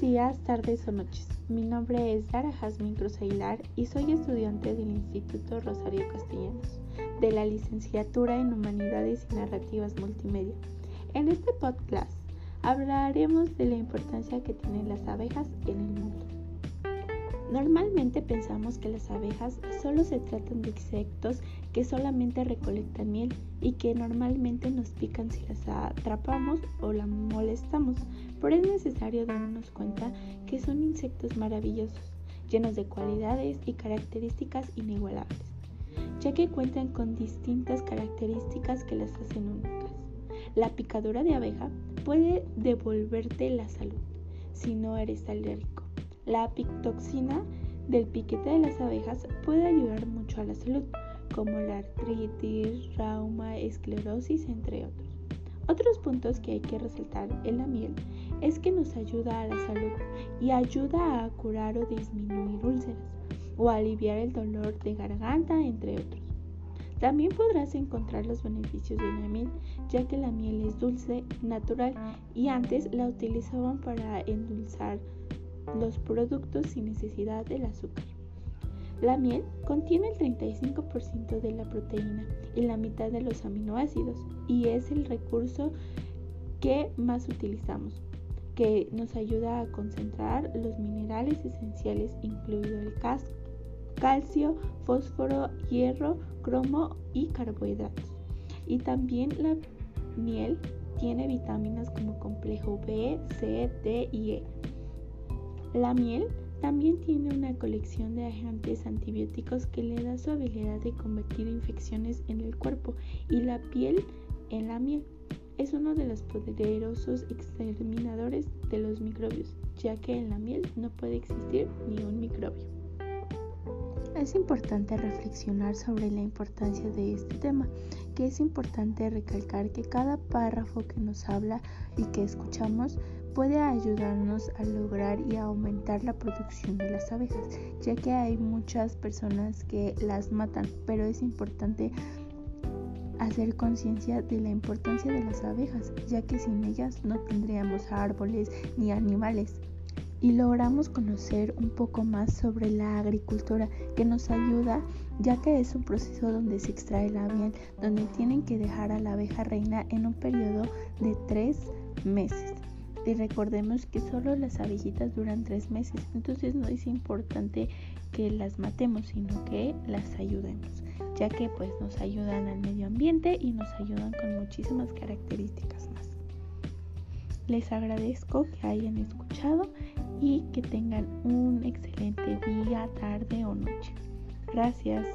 días, tardes o noches. Mi nombre es Dara Jazmín Cruz Aguilar y soy estudiante del Instituto Rosario Castellanos, de la licenciatura en Humanidades y Narrativas Multimedia. En este podcast hablaremos de la importancia que tienen las abejas en el mundo. Normalmente pensamos que las abejas solo se tratan de insectos que solamente recolectan miel y que normalmente nos pican si las atrapamos o la molestamos, pero es necesario darnos cuenta que son insectos maravillosos, llenos de cualidades y características inigualables, ya que cuentan con distintas características que las hacen únicas. La picadura de abeja puede devolverte la salud si no eres alérgico la apitoxina del piquete de las abejas puede ayudar mucho a la salud, como la artritis, rauma, esclerosis, entre otros. Otros puntos que hay que resaltar en la miel es que nos ayuda a la salud y ayuda a curar o disminuir úlceras o aliviar el dolor de garganta, entre otros. También podrás encontrar los beneficios de la miel, ya que la miel es dulce, natural y antes la utilizaban para endulzar los productos sin necesidad del azúcar. La miel contiene el 35% de la proteína y la mitad de los aminoácidos y es el recurso que más utilizamos, que nos ayuda a concentrar los minerales esenciales incluido el calcio, fósforo, hierro, cromo y carbohidratos. Y también la miel tiene vitaminas como complejo B, C, D y E la miel también tiene una colección de agentes antibióticos que le da su habilidad de convertir infecciones en el cuerpo y la piel en la miel. Es uno de los poderosos exterminadores de los microbios, ya que en la miel no puede existir ni un microbio. Es importante reflexionar sobre la importancia de este tema, que es importante recalcar que cada párrafo que nos habla y que escuchamos puede ayudarnos a lograr y a aumentar la producción de las abejas, ya que hay muchas personas que las matan, pero es importante hacer conciencia de la importancia de las abejas, ya que sin ellas no tendríamos árboles ni animales. Y logramos conocer un poco más sobre la agricultura que nos ayuda ya que es un proceso donde se extrae la miel, donde tienen que dejar a la abeja reina en un periodo de tres meses. Y recordemos que solo las abejitas duran tres meses, entonces no es importante que las matemos, sino que las ayudemos, ya que pues nos ayudan al medio ambiente y nos ayudan con muchísimas características más. Les agradezco que hayan escuchado y que tengan un excelente día, tarde o noche. Gracias.